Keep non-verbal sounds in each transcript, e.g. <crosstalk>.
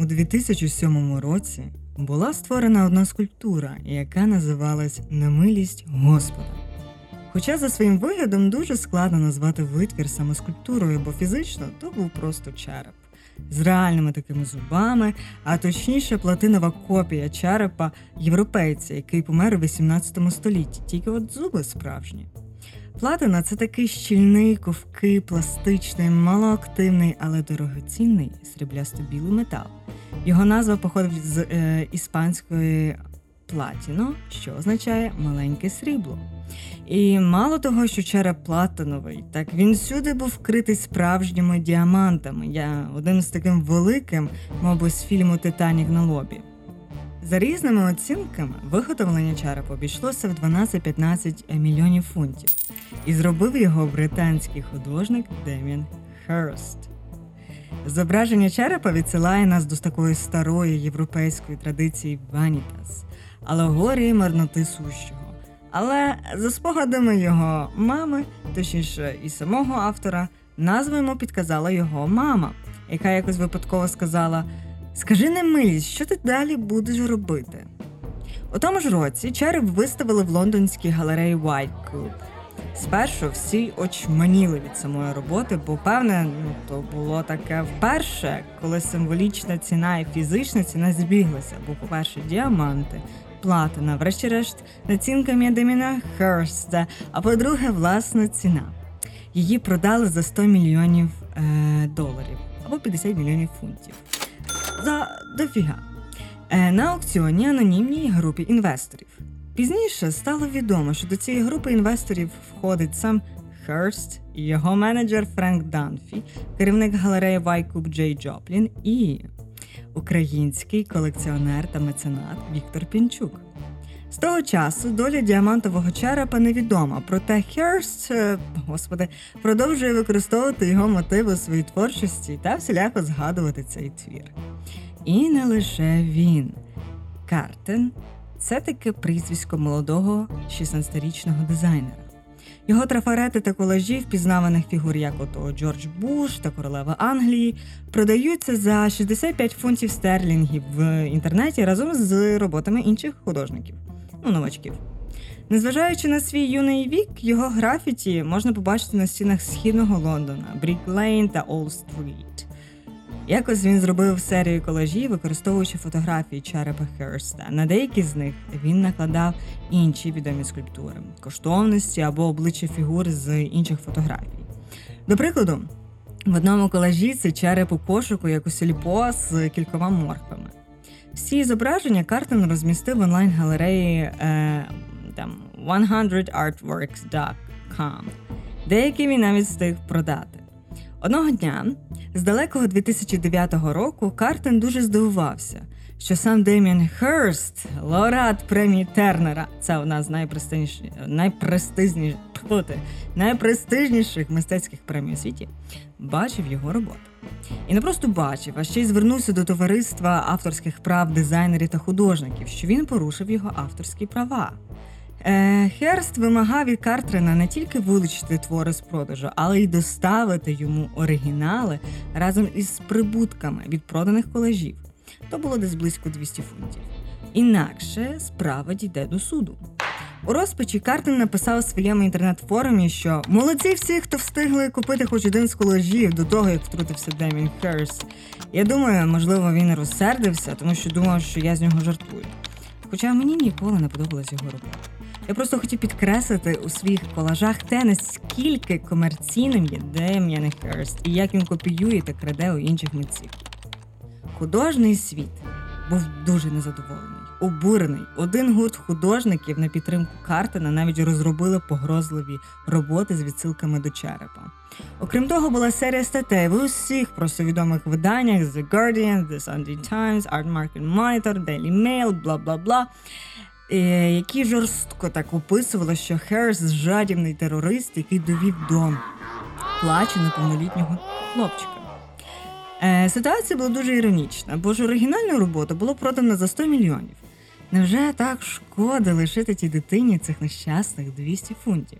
У 2007 році була створена одна скульптура, яка називалась Немилість Господа. Хоча за своїм виглядом дуже складно назвати витвір саме скульптурою, бо фізично то був просто череп з реальними такими зубами, а точніше платинова копія черепа європейця, який помер у 18 столітті, тільки от зуби справжні. Платина це такий щільний, ковкий, пластичний, малоактивний, але дорогоцінний сріблясто-білий метал. Його назва походить з е, іспанської платіно, що означає маленьке срібло. І мало того, що череп платиновий, так він всюди був вкритий справжніми діамантами. Я один з таким великим, мабуть, з фільму Титанік на лобі. За різними оцінками, виготовлення черепа обійшлося в 12-15 мільйонів фунтів, і зробив його британський художник Демін Херст. Зображення черепа відсилає нас до такої старої європейської традиції Ванітас, алегорії марноти сущого. Але за спогадами його мами, точніше і самого автора, назву йому підказала його мама, яка якось випадково сказала: Скажи не милість, що ти далі будеш робити? У тому ж році череп виставили в лондонській галереї White Cube. Спершу всі очманіли від самої роботи, бо певне, ну то було таке вперше, коли символічна ціна і фізична ціна збіглися. Бо, по-перше, діаманти, платина, врешті-решт, націнка Мєдеміна Херста, а по-друге, власна ціна. Її продали за 100 мільйонів е, доларів або 50 мільйонів фунтів. За дофіга. Е, на аукціоні анонімній групі інвесторів. Пізніше стало відомо, що до цієї групи інвесторів входить сам Херст, його менеджер Френк Данфі, керівник галереї Вайкуб Джей Джоплін і український колекціонер та меценат Віктор Пінчук. З того часу доля діамантового черепа невідома, проте Херст, господи, продовжує використовувати його мотиви у своїй творчості та всіляко згадувати цей твір. І не лише він. Картен це таке прізвисько молодого 16-річного дизайнера. Його трафарети та колажі впізнаваних фігур, як ото Джордж Буш та королева Англії, продаються за 65 фунтів стерлінгів в інтернеті разом з роботами інших художників, ну, новачків. Незважаючи на свій юний вік, його графіті можна побачити на стінах східного Лондона, Брік Лейн та Олд Стріт. Якось він зробив серію колажів, використовуючи фотографії черепа Херста. На деякі з них він накладав інші відомі скульптури, коштовності або обличчя фігур з інших фотографій. До прикладу, в одному колажі це череп у пошуку, як у сільпо з кількома морквами. Всі зображення Картен розмістив в онлайн-галереї е, там 100artworks.com. Деякі він навіть встиг продати. Одного дня, з далекого 2009 року, Картен дуже здивувався, що сам Деміан Херст, лауреат премії Тернера, це одна з найпрестижніших, найпрестижніших, найпрестижніших мистецьких премій у світі, бачив його роботу. І не просто бачив, а ще й звернувся до товариства авторських прав дизайнерів та художників, що він порушив його авторські права. Е, Херст вимагав від Картрена не тільки вилучити твори з продажу, але й доставити йому оригінали разом із прибутками від проданих колажів. То було десь близько 200 фунтів. Інакше справа дійде до суду. У розпачі Картен написав у своєму інтернет-форумі, що молодці всі, хто встигли купити хоч один з колажів до того, як втрутився Демін Херст. Я думаю, можливо, він розсердився, тому що думав, що я з нього жартую. Хоча мені ніколи не подобалась його робота. Я просто хотів підкреслити у своїх колажах те, наскільки комерційним є Дем'ян Херст і як він копіює та краде у інших митців. Художній світ був дуже незадоволений, обурений. Один гурт художників на підтримку Картена навіть розробили погрозливі роботи з відсилками до черепа. Окрім того, була серія статей в усіх просто відомих виданнях The Guardian, The Sunday Times, Art Market Monitor, Daily Mail, бла бла бла. Е, які жорстко так описували, що Херс жадібний терорист, який довів до плачу неповнолітнього хлопчика. Е, Ситуація була дуже іронічна, бо ж оригінальну роботу було продано за 100 мільйонів. Невже так шкода лишити тій дитині цих нещасних 200 фунтів?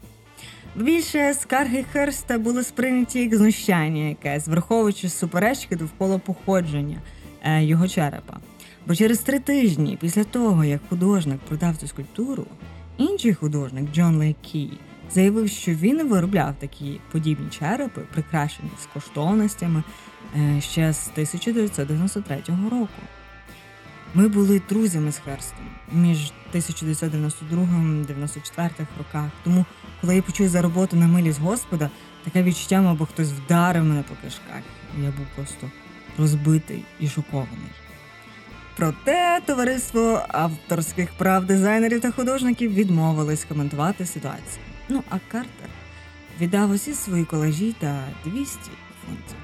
Більше скарги Херста були сприйняті як знущання якесь, враховуючи суперечки довкола походження е, його черепа. Бо через три тижні після того, як художник продав цю скульптуру, інший художник Джон Лейкі заявив, що він виробляв такі подібні черепи, прикрашені з коштовностями е, ще з 1993 року. Ми були друзями з Херстом між 1992-94 роках. Тому, коли я почув за роботу на милість Господа, таке відчуття, мабуть, хтось вдарив мене по кишках. Я був просто розбитий і шокований. Проте товариство авторських прав дизайнерів та художників відмовились коментувати ситуацію. Ну а Картер віддав усі свої колажі та 200 фунтів.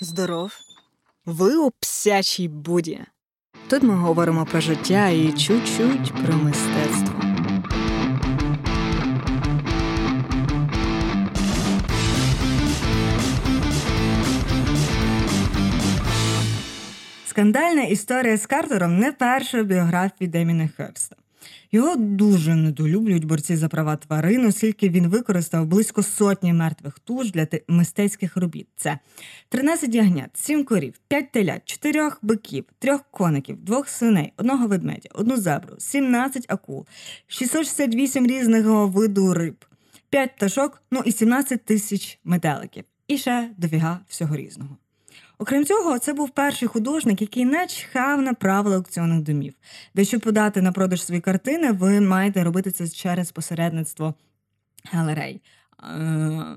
Здоров. Ви у псячій буді. Тут ми говоримо про життя і чуть-чуть про мистецтво. Скандальна історія з Картером не перша біографія Деміна Херста. Його дуже недолюблюють борці за права тварин, оскільки він використав близько сотні мертвих туш для мистецьких робіт. Це 13 ягнят, 7 корів, 5 телят, 4 биків, 3 коників, 2 свиней, одного ведмедя, одну зебру, 17 акул, 668 різного виду риб, 5 пташок, ну і 17 тисяч метеликів. І ще дофіга всього різного. Окрім цього, це був перший художник, який начхав на правила аукціонних домів, де щоб подати на продаж свої картини, ви маєте робити це через посередництво галерей е,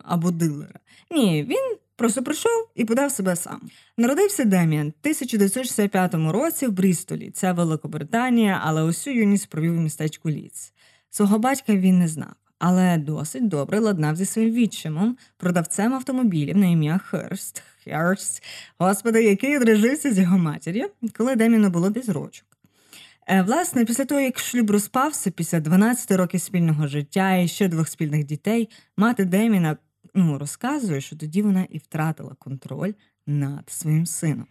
або дилера. Ні, він просто прийшов і подав себе сам. Народився Деміан в 1965 році в Брістолі. Це Великобританія, але усю юність провів у містечку Ліц. Свого батька він не знав. Але досить добре ладнав зі своїм відчимом, продавцем автомобілів на ім'я Херст, Херст, господи, який одружився з його матір'ю, коли Деміну було без рочок. Е, власне, після того, як шлюб розпався, після 12 років спільного життя і ще двох спільних дітей, мати Деміна ну, розказує, що тоді вона і втратила контроль над своїм сином.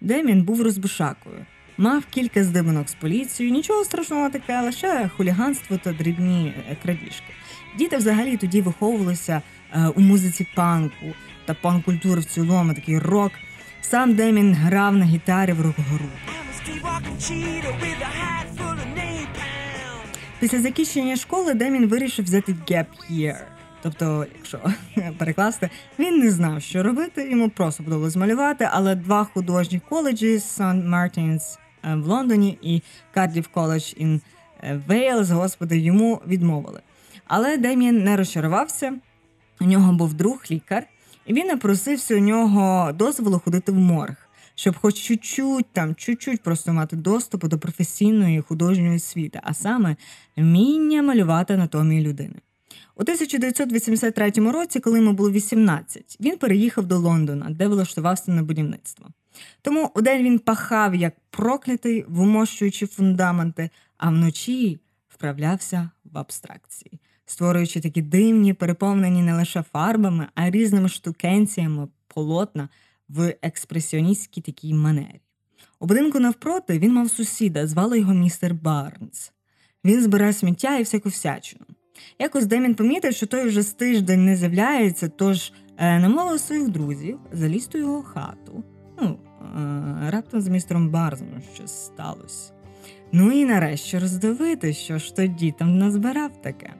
Демін був розбишакою, мав кілька здибинок з поліцією, нічого страшного таке, лише хуліганство та дрібні е, крадіжки. Діти взагалі тоді виховувалися е, у музиці панку та панк-культури в цілому, такий рок. Сам Демін грав на гітарі в рок-групі. Після закінчення школи Демін вирішив взяти gap year. Тобто, якщо <laughs> перекласти, він не знав, що робити, йому просто подобалось малювати, але два художні коледжі St. Мартінс в Лондоні і Кардів коледж ін Вейлз, господи, йому відмовили. Але Демін не розчарувався. У нього був друг лікар, і він напросився у нього дозволу ходити в морг, щоб хоч чуть-чуть там, чуть-чуть просто мати доступ до професійної художньої освіти, а саме вміння малювати анатомію людини. У 1983 році, коли йому було 18, він переїхав до Лондона, де влаштувався на будівництво. Тому у день він пахав як проклятий, вимощуючи фундаменти, а вночі вправлявся в абстракції створюючи такі дивні, переповнені не лише фарбами, а різними штукенціями полотна в експресіоністській такій манері. У будинку навпроти він мав сусіда, звали його містер Барнс. Він збирає сміття і всяку всячину. Якось Демін помітив, що той вже з тиждень не з'являється, тож е, намовив своїх друзів заліз у його хату. Ну, е, раптом з містером Барзом щось сталося. Ну і нарешті роздивити, що ж тоді там назбирав таке.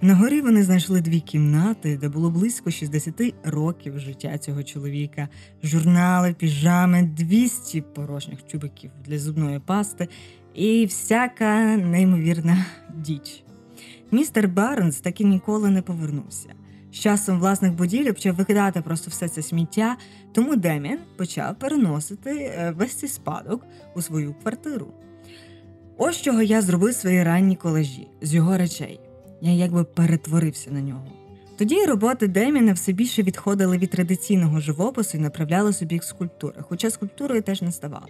На горі вони знайшли дві кімнати, де було близько 60 років життя цього чоловіка, журнали, піжами, 200 порожніх чубиків для зубної пасти і всяка неймовірна діч. Містер Барнс так і ніколи не повернувся. З часом власних будівель почав викидати просто все це сміття, тому Демін почав переносити е, весь цей спадок у свою квартиру. Ось чого я зробив свої ранні колежі з його речей я якби перетворився на нього. Тоді роботи Деміна все більше відходили від традиційного живопису і направляли собі як скульптури, хоча скульптурою теж не ставало.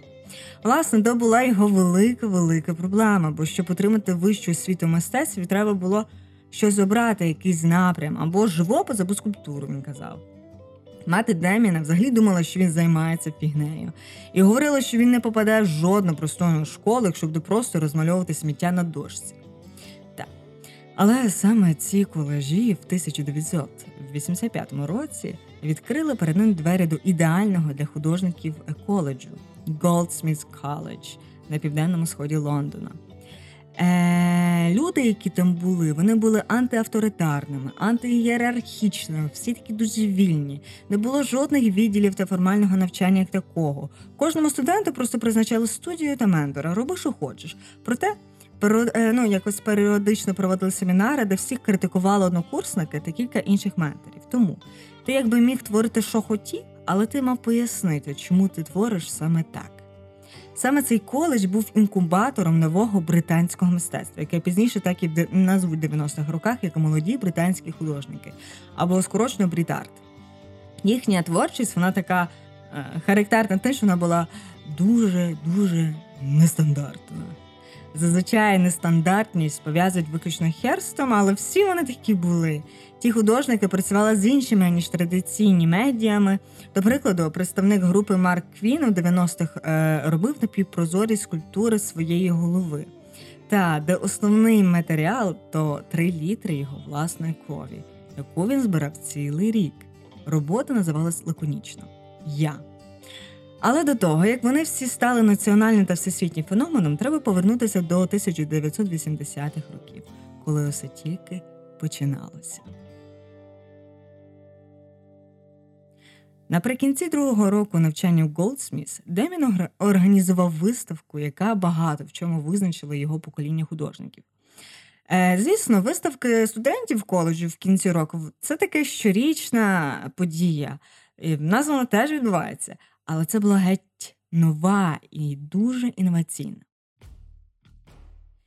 Власне, то була його велика, велика проблема, бо щоб отримати вищу освіту мистецтві, треба було щось обрати, якийсь напрям, або живопис, або скульптуру, він казав. Мати Деміна взагалі думала, що він займається фігнею, і говорила, що він не попадає в жодну простойну школу, якщо буде просто розмальовувати сміття на дошці. Так. Але саме ці колежі в 1985 році відкрили перед ним двері до ідеального для художників коледжу Goldsmiths College на південному сході Лондона. Е, Люди, які там були, вони були антиавторитарними, антиєрархічними, всі такі дуже вільні. Не було жодних відділів та формального навчання як такого. Кожному студенту просто призначали студію та ментора. Роби, що хочеш. Проте е, ну, якось періодично проводили семінари, де всіх критикували однокурсники та кілька інших менторів. Тому ти якби міг творити, що хотів, але ти мав пояснити, чому ти твориш саме так. Саме цей коледж був інкубатором нового британського мистецтва, яке пізніше так і назвуть 90-х роках як молоді британські художники або скорочено брітарт. Їхня творчість вона така е, характерна, те, що вона була дуже дуже нестандартна. Зазвичай нестандартність пов'язують виключно херстом, але всі вони такі були. Ті художники працювали з іншими ніж традиційні медіями. До прикладу, представник групи Марк Квін у 90-х е, робив напівпрозорі скульптури своєї голови. Та де основний матеріал то 3 літри його власної крові, яку він збирав цілий рік. Робота називалась лаконічно Я. Але до того, як вони всі стали національним та всесвітнім феноменом, треба повернутися до 1980-х років, коли усе тільки починалося. Наприкінці другого року навчання в Goldsmiths Демін організував виставку, яка багато в чому визначила його покоління художників. Е, звісно, виставки студентів в коледжі в кінці року це таке щорічна подія. І Назва теж відбувається, але це була геть нова і дуже інноваційна.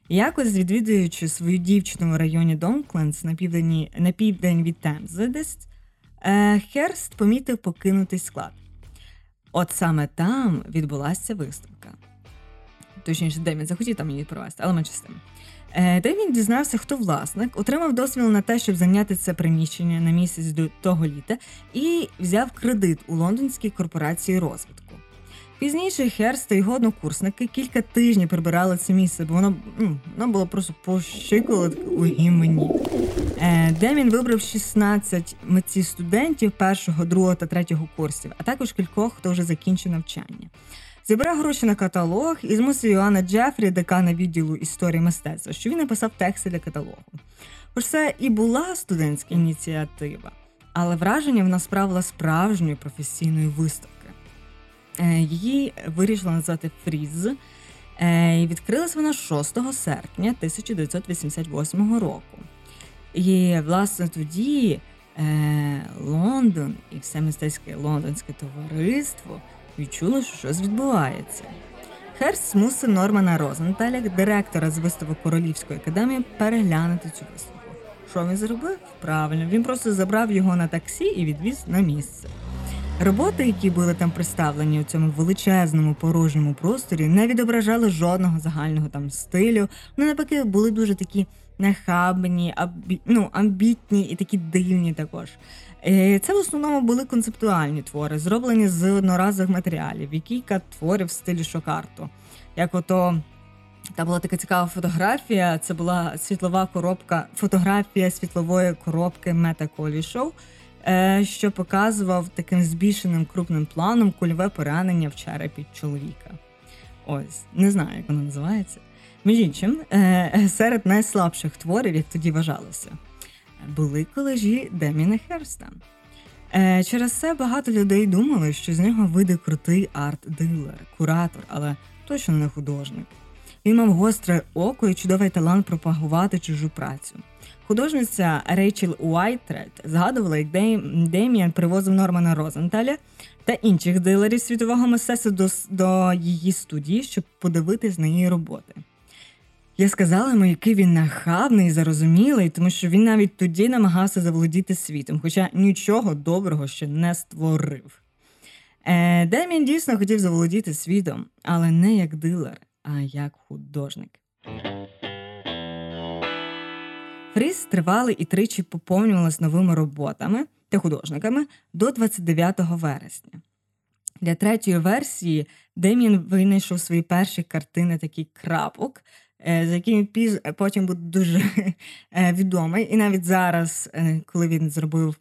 Якось відвідуючи свою дівчину в районі Донклендс на південь, на південь від Темзи, Е, Херст помітив покинутий склад. От саме там відбулася виставка. Точніше, Демін захотів там її провести, але менше з. Е, Демін дізнався, хто власник, отримав дозвіл на те, щоб зайняти це приміщення на місяць до того літа, і взяв кредит у лондонській корпорації розвитку. Пізніше Херст та його однокурсники кілька тижнів прибирали це місце, бо воно ну, воно було просто по у гімені. Е, Демін вибрав 16 митців студентів першого, другого та третього курсів, а також кількох, хто вже закінчив навчання. Зібрав гроші на каталог і змусив Йоанна Джефрі, декана відділу історії мистецтва, що він написав тексти для каталогу. Хоч це і була студентська ініціатива, але враження вона справила справжньої професійної виставки. Е, її вирішила назвати Фріз. Е, і Відкрилась вона 6 серпня 1988 року. І, власне, тоді е, Лондон і все мистецьке лондонське товариство відчуло, що щось відбувається. Херст змусив Нормана Розенталя, директора з виставок Королівської академії, переглянути цю виставку. Що він зробив? Правильно, він просто забрав його на таксі і відвіз на місце. Роботи, які були там представлені у цьому величезному порожньому просторі, не відображали жодного загального там стилю. Вони навпаки були дуже такі нахабні, абі, ну, амбітні і такі дивні також. Е, це в основному були концептуальні твори, зроблені з одноразових матеріалів, які творів в стилі шокарту. Як ото та була така цікава фотографія. Це була світлова коробка, фотографія світлової коробки Мета Колі Шоу. Що показував таким збільшеним крупним планом кульове поранення в черепі чоловіка. Ось, не знаю, як воно називається. Між іншим, е, серед найслабших творів, як тоді вважалося, були колежі Деміна Херста. Е, через це багато людей думали, що з нього вийде крутий арт-дилер, куратор, але точно не художник. Він мав гостре око і чудовий талант пропагувати чужу працю. Художниця Рейчел Уайтред згадувала, як Деміан привозив Нормана Розенталя та інших дилерів світового мистецтва до, до її студії, щоб подивитись на її роботи. Я сказала йому, який він нахабний зарозумілий, тому що він навіть тоді намагався заволодіти світом, хоча нічого доброго ще не створив. Е, Демін дійсно хотів заволодіти світом, але не як дилер, а як художник. Фріз тривали і тричі поповнювалась новими роботами та художниками до 29 вересня. Для третьої версії Демін винайшов свої перші картини такий крапок, за яким піз... потім буде дуже <laughs> відомий. І навіть зараз, коли він зробив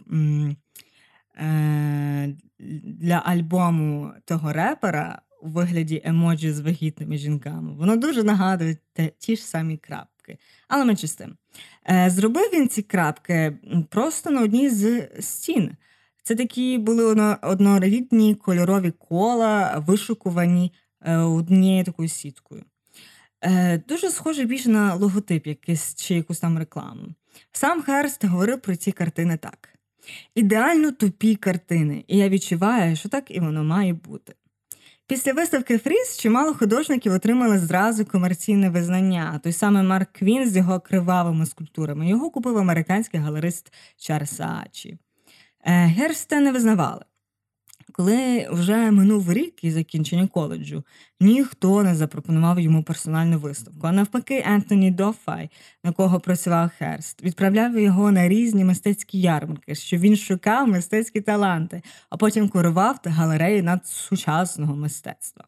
для альбому того репера у вигляді емоджі з вагітними жінками, воно дуже нагадує ті ж самі крапки. Але менше з. Зробив він ці крапки просто на одній з стін. Це такі були однорідні кольорові кола, вишукувані е, однією такою сіткою. Е, дуже схоже більше на логотип якийсь чи якусь там рекламу. Сам Херст говорив про ці картини так: ідеально тупі картини, і я відчуваю, що так і воно має бути. Після виставки Фріз чимало художників отримали зразу комерційне визнання. Той самий Марк Квін з його кривавими скульптурами. Його купив американський галерист Чарльз Ачі. Е, Герста не визнавали. Коли вже минув рік із закінчення коледжу, ніхто не запропонував йому персональну виставку. А навпаки, Ентоні Дофай, на кого працював Херст, відправляв його на різні мистецькі ярмарки, що він шукав мистецькі таланти, а потім курував галереї надсучасного мистецтва.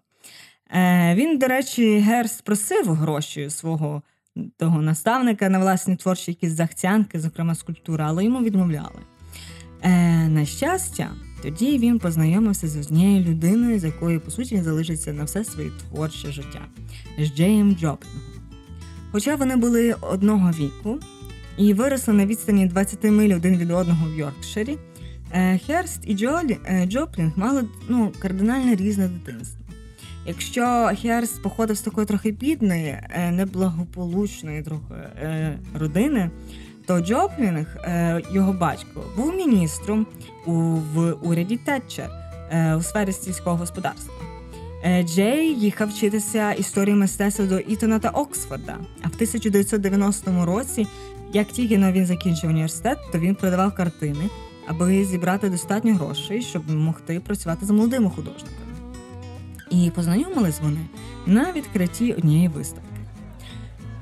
Е, Він, до речі, Герст просив гроші свого того наставника на власні творчі якісь захцянки, зокрема скульптура, але йому відмовляли. Е, На щастя, тоді він познайомився з однією людиною, з якою, по суті, залишиться на все своє творче життя з Джеєм Джоплінгом. Хоча вони були одного віку і виросли на відстані 20 миль один від одного в Йоркширі, е, Херст і Джолі, е, Джоплінг мали ну, кардинально різне дитинство. Якщо Херст походив з такої трохи бідної, е, неблагополучної трохи родини, то Джоплінг, е, його батько, був міністром у, в уряді Тетчер е, у сфері сільського господарства. Е, Джей їхав вчитися історії мистецтва до Ітона та Оксфорда. А в 1990 році, як тільки він закінчив університет, то він продавав картини, аби зібрати достатньо грошей, щоб могти працювати з молодими художниками. І познайомились вони на відкритті однієї виставки.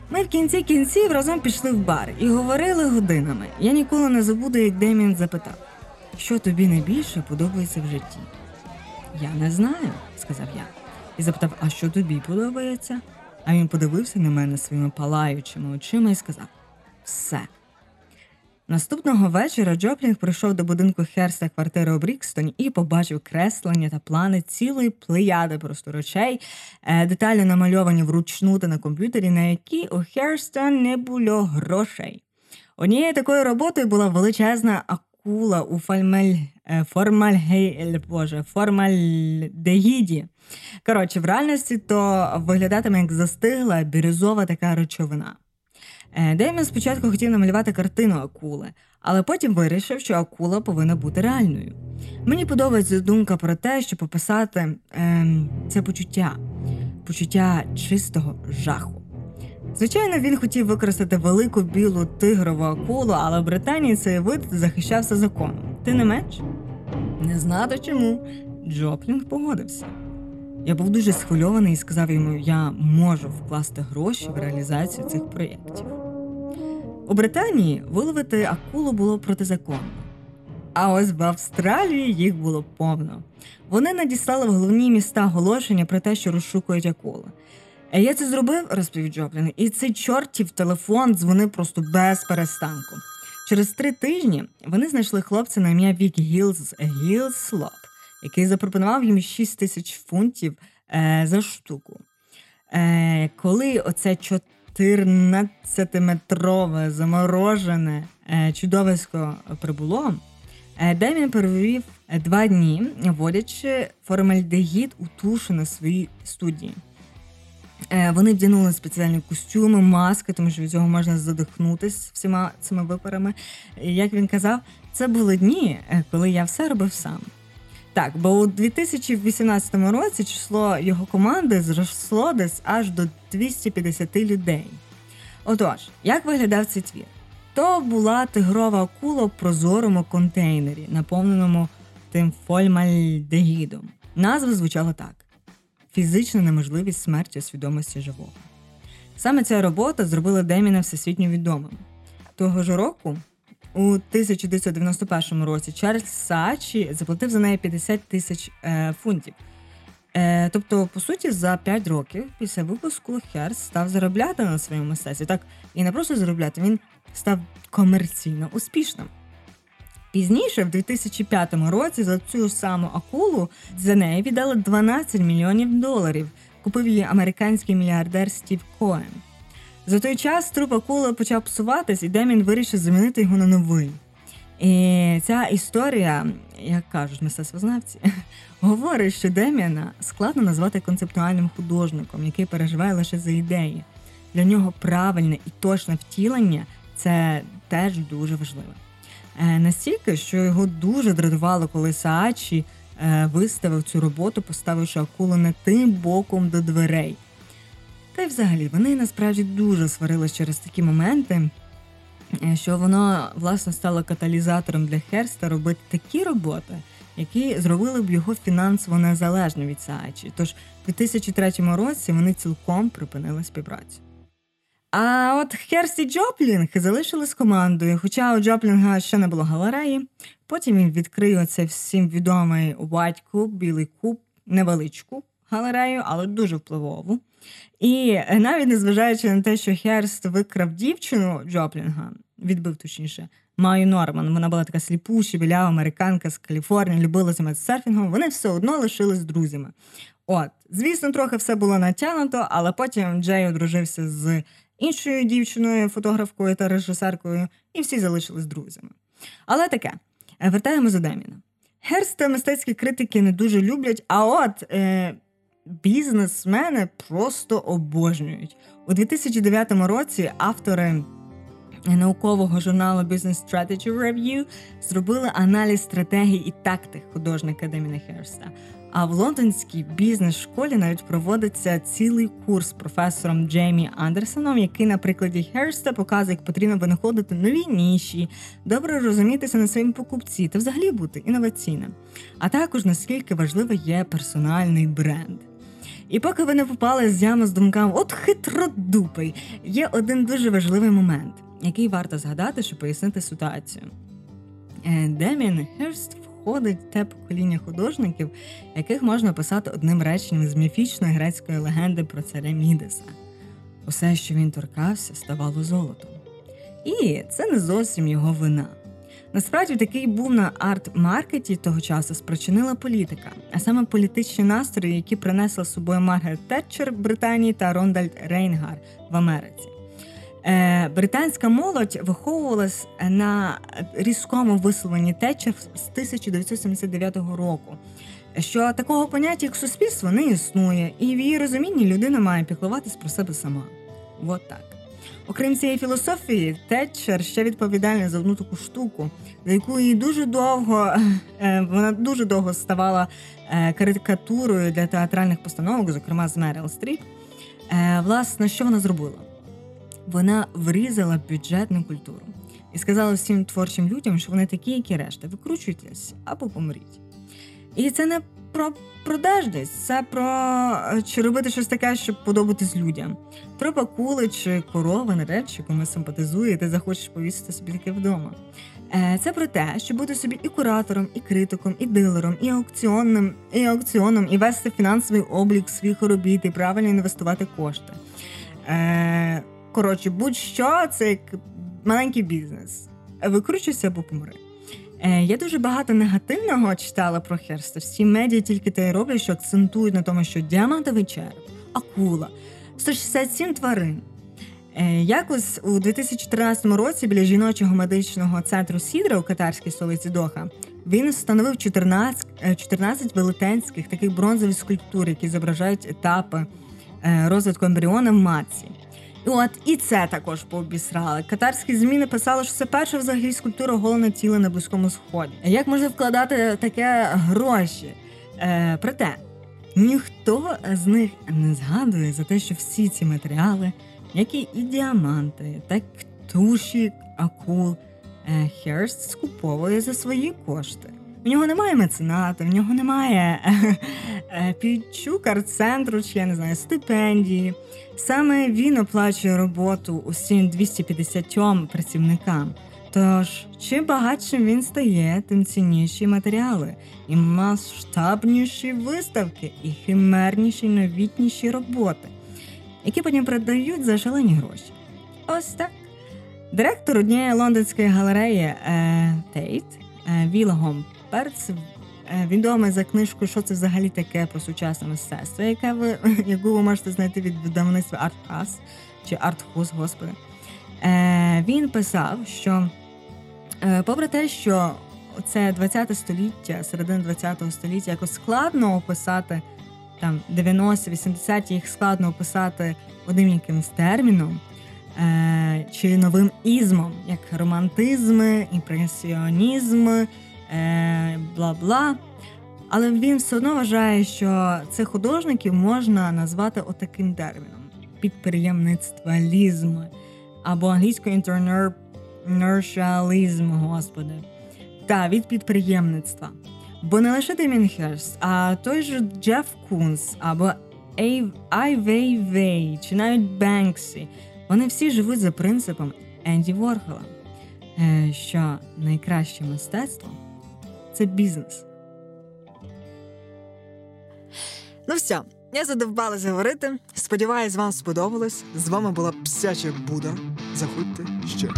Ми в кінці кінців разом пішли в бар і говорили годинами. Я ніколи не забуду, як Демін запитав, що тобі найбільше подобається в житті. Я не знаю, сказав я, і запитав, а що тобі подобається? А він подивився на мене своїми палаючими очима і сказав: Все. Наступного вечора Джоплінг прийшов до будинку Херста квартири у Брікстоні і побачив креслення та плани цілої плеяди просто речей, е, детально намальовані вручну та на комп'ютері, на які у Херста не було грошей. Однією такою роботою була величезна акула у фальмель, е, формальгей, боже, формальдегіді. Коротше, в реальності то виглядатиме як застигла бірюзова така речовина. Е, Демін спочатку хотів намалювати картину акули, але потім вирішив, що акула повинна бути реальною. Мені подобається думка про те, щоб описати е, це почуття, почуття чистого жаху. Звичайно, він хотів використати велику білу тигрову акулу, але в Британії цей вид захищався законом. Ти не менш? Не знати чому. Джоплінг погодився. Я був дуже схвильований і сказав йому, я можу вкласти гроші в реалізацію цих проєктів. У Британії виловити акулу було протизаконно. А ось в Австралії їх було повно. Вони надіслали в головні міста оголошення про те, що розшукують акули. Я це зробив, розповів Джоплін, і цей чортів телефон дзвонив просто без перестанку. Через три тижні вони знайшли хлопця на ім'я Вік Гілз Гілслоп, який запропонував їм 6 тисяч фунтів е, за штуку. Е, Коли оце 14-метрове заморожене е, чудовисько прибуло, е, Демін провів два дні, водячи формальдегід у тушу на своїй студії. Е, вони вдягнули спеціальні костюми, маски, тому що від цього можна задихнутися всіма цими випарами. Як він казав, це були дні, коли я все робив сам. Так, бо у 2018 році число його команди зросло десь аж до 250 людей. Отож, як виглядав цей твір? То була тигрова акула в прозорому контейнері, наповненому тим фольмальдегідом. Назва звучала так: фізична неможливість смерті свідомості живого. Саме ця робота зробила Деміна всесвітньо відомим. Того ж року у 1991 році Чарльз Саачі заплатив за неї 50 тисяч е, фунтів. Е, Тобто, по суті, за 5 років після випуску Херст став заробляти на своєму мистецтві. Так і не просто заробляти, він став комерційно успішним. Пізніше, в 2005 році, за цю саму акулу за неї віддали 12 мільйонів доларів. Купив її американський мільярдер Стів Коен. За той час труп акули почав псуватись, і Демін вирішив замінити його на новий. І ця історія, як кажуть мистецтвознавці, <laughs> говорить, що Деміана складно назвати концептуальним художником, який переживає лише за ідеї. Для нього правильне і точне втілення це теж дуже важливо. Е, настільки, що його дуже дратувало, коли Саачі е, виставив цю роботу, поставивши акулу не тим боком до дверей. Та й взагалі вони насправді дуже сварились через такі моменти, е, що воно власне стало каталізатором для Херста робити такі роботи, які зробили б його фінансово незалежним від Саачі. Тож у 2003 році вони цілком припинили співпрацю. А от Херсі Джоплінг залишили з командою, хоча у Джоплінга ще не було галереї. Потім він відкрив оце всім відомий White Cube, білий куб, невеличку галерею, але дуже впливову. І навіть незважаючи на те, що Херст викрав дівчину Джоплінга, відбив точніше, Маю Норман. Вона була така сліпуща, білява американка з Каліфорнії, любила займатися серфінгом. Вони все одно лишились друзями. От, звісно, трохи все було натягнуто, але потім Джей одружився з іншою дівчиною, фотографкою та режисеркою, і всі залишились друзями. Але таке, е, вертаємо за Деміна. Герст та мистецькі критики не дуже люблять, а от е, бізнесмени просто обожнюють. У 2009 році автори наукового журналу Business Strategy Review зробили аналіз стратегій і тактик художника Деміна Херста. А в лондонській бізнес-школі навіть проводиться цілий курс професором Джеймі Андерсоном, який на прикладі Херста показує, як потрібно винаходити нові ніші, добре розумітися на своєму покупці та взагалі бути інноваційним. А також наскільки важливий є персональний бренд. І поки ви не попали з ями з думками, от хитродупий, є один дуже важливий момент, який варто згадати, щоб пояснити ситуацію. Е, Демін Херст входить в те покоління художників, яких можна описати одним реченням з міфічної грецької легенди про царя Мідеса. Усе, що він торкався, ставало золотом. І це не зовсім його вина. Насправді такий був на арт-маркеті того часу спричинила політика, а саме політичні настрої, які принесла з собою Маргарет Тетчер в Британії та Рондальд Рейнгар в Америці. Е, британська молодь виховувалась на різкому висловленні Тетчер з 1979 року. Що такого поняття, як суспільство, не існує, і в її розумінні людина має піклуватись про себе сама. От так. Окрім цієї філософії, Тетчер ще відповідальна за одну таку штуку, за яку її дуже довго <laughs> е, вона дуже довго ставала е, карикатурою для театральних постановок, зокрема з Мерил Стріп. Власне, що вона зробила? вона врізала бюджетну культуру і сказала всім творчим людям, що вони такі, як і решта, викручуйтесь або помріть. І це не про продажність, це про е, чи робити щось таке, щоб подобатись людям. Тропа кули чи корова на речі, кому симпатизує, ти захочеш повісити собі таке вдома. Е, це про те, щоб бути собі і куратором, і критиком, і дилером, і аукціонним, і аукціоном, і вести фінансовий облік своїх робіт, і правильно інвестувати кошти. Е, Коротше, будь-що це як маленький бізнес. Викручуйся або помри. Е, Я дуже багато негативного читала про Херста. Всі медіа тільки те й роблять, що акцентують на тому, що діамантовий череп, акула, 167 тварин. Е, Якось у 2013 році біля жіночого медичного центру Сідра у катарській столиці Доха він встановив 14 14 е, велетенських таких бронзових скульптур, які зображають етапи розвитку ембріона в матці. От і це також пообісрали. Катарські змі написали, що це перша взагалі скульптура голене тіла на близькому сході. Як можна вкладати таке гроші? Е, Проте ніхто з них не згадує за те, що всі ці матеріали, які і діаманти, так туші акул, е, Херст скуповує за свої кошти. В нього немає мецената, в нього немає е, арт-центру, чи я не знаю, стипендії. Саме він оплачує роботу усім 250 працівникам. Тож, чим багатшим він стає, тим цінніші матеріали, і масштабніші виставки, і химерніші новітніші роботи, які потім продають за шалені гроші. Ось так. Директор однієї лондонської галереї е, Тейт е, Вілгом Перц, е, відомий за книжку Що це взагалі таке про сучасне мистецтво, яке ви, <laughs> яку ви можете знайти від видавництва Арткас чи Артхус, господи. Е, він писав, що е, попри те, що це 20 століття, середина 20 століття, якось складно описати там 90-80 їх складно описати одним якимсь терміном е, чи новим ізмом, як романтизм, імпресіонізм, е, бла-бла. Але він все одно вважає, що цих художників можна назвати отаким терміном: підприємництвалізм або англійською entrepreneurialism, господи. Та від підприємництва. Бо не лише Демієн Херст, а той же Джеф Кунс або Ай Вей Вей, чи навіть Бенксі. Вони всі живуть за принципом Енді Ворхола, е, що найкраще мистецтво це бізнес. Ну все, я задовбалась говорити. Сподіваюсь, вам сподобалось. З вами була псяча Буда. Заходьте ще.